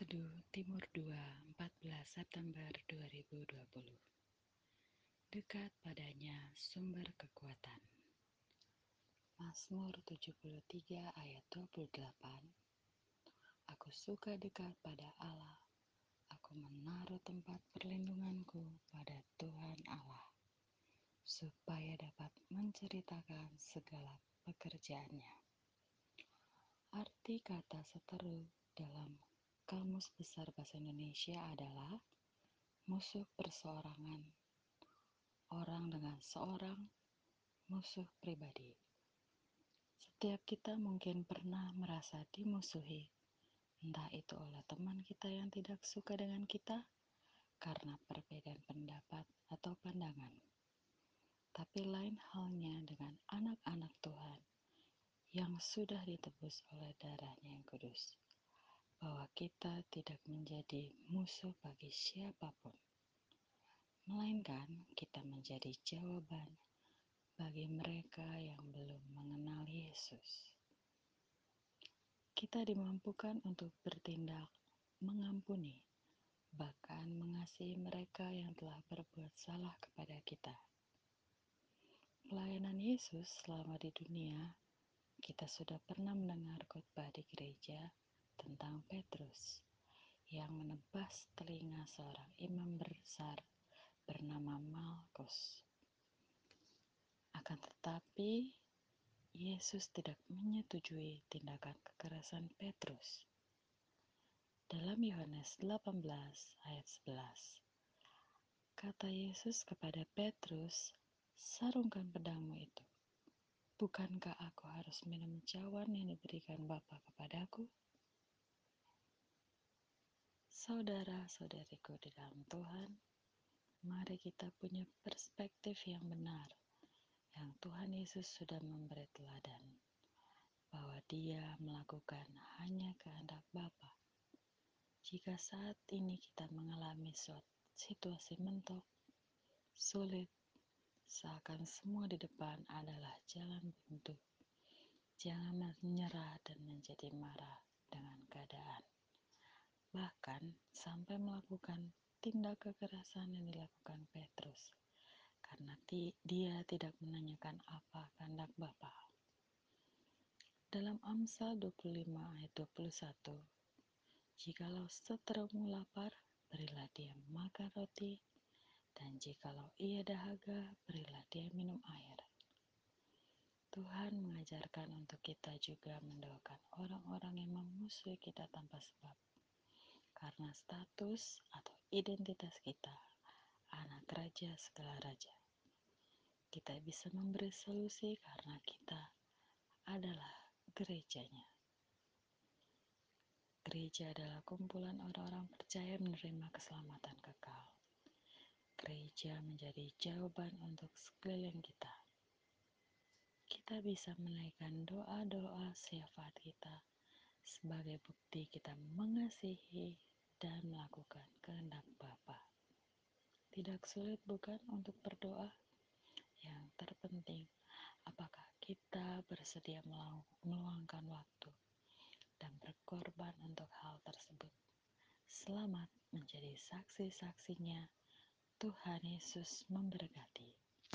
Teduh Timur 2, 14 September 2020 Dekat padanya sumber kekuatan. Mazmur 73 ayat 28 Aku suka dekat pada Allah. Aku menaruh tempat perlindunganku pada Tuhan Allah supaya dapat menceritakan segala pekerjaannya. Arti kata seteru dalam Kamus Besar Bahasa Indonesia adalah musuh perseorangan, orang dengan seorang musuh pribadi. Setiap kita mungkin pernah merasa dimusuhi, entah itu oleh teman kita yang tidak suka dengan kita karena perbedaan pendapat atau pandangan. Tapi lain halnya dengan anak-anak Tuhan yang sudah ditebus oleh darahnya yang kudus bahwa kita tidak menjadi musuh bagi siapa pun, melainkan kita menjadi jawaban bagi mereka yang belum mengenal Yesus. Kita dimampukan untuk bertindak mengampuni, bahkan mengasihi mereka yang telah berbuat salah kepada kita. Pelayanan Yesus selama di dunia, kita sudah pernah mendengar khotbah di gereja tentang Petrus yang menebas telinga seorang imam besar bernama Malkus. Akan tetapi, Yesus tidak menyetujui tindakan kekerasan Petrus. Dalam Yohanes 18 ayat 11, kata Yesus kepada Petrus, sarungkan pedangmu itu. Bukankah aku harus minum cawan yang diberikan Bapa kepadaku? Saudara-saudariku di dalam Tuhan, mari kita punya perspektif yang benar yang Tuhan Yesus sudah memberi teladan bahwa dia melakukan hanya kehendak Bapa. Jika saat ini kita mengalami suatu situasi mentok, sulit, seakan semua di depan adalah jalan buntu. Jangan menyerah dan menjadi marah dengan keadaan bahkan sampai melakukan tindak kekerasan yang dilakukan Petrus karena dia tidak menanyakan apa kehendak Bapa. Dalam Amsal 25 ayat 21, Jikalau seterumu lapar, berilah dia makan roti, dan jikalau ia dahaga, berilah dia minum air. Tuhan mengajarkan untuk kita juga mendoakan orang-orang yang memusuhi kita tanpa sebab karena status atau identitas kita anak raja segala raja. Kita bisa memberi solusi karena kita adalah gerejanya. Gereja adalah kumpulan orang-orang percaya menerima keselamatan kekal. Gereja menjadi jawaban untuk sekeliling kita. Kita bisa menaikkan doa-doa syafaat kita sebagai bukti kita mengasihi dan melakukan kehendak Bapa. Tidak sulit bukan untuk berdoa? Yang terpenting, apakah kita bersedia meluangkan waktu dan berkorban untuk hal tersebut? Selamat menjadi saksi-saksinya. Tuhan Yesus memberkati.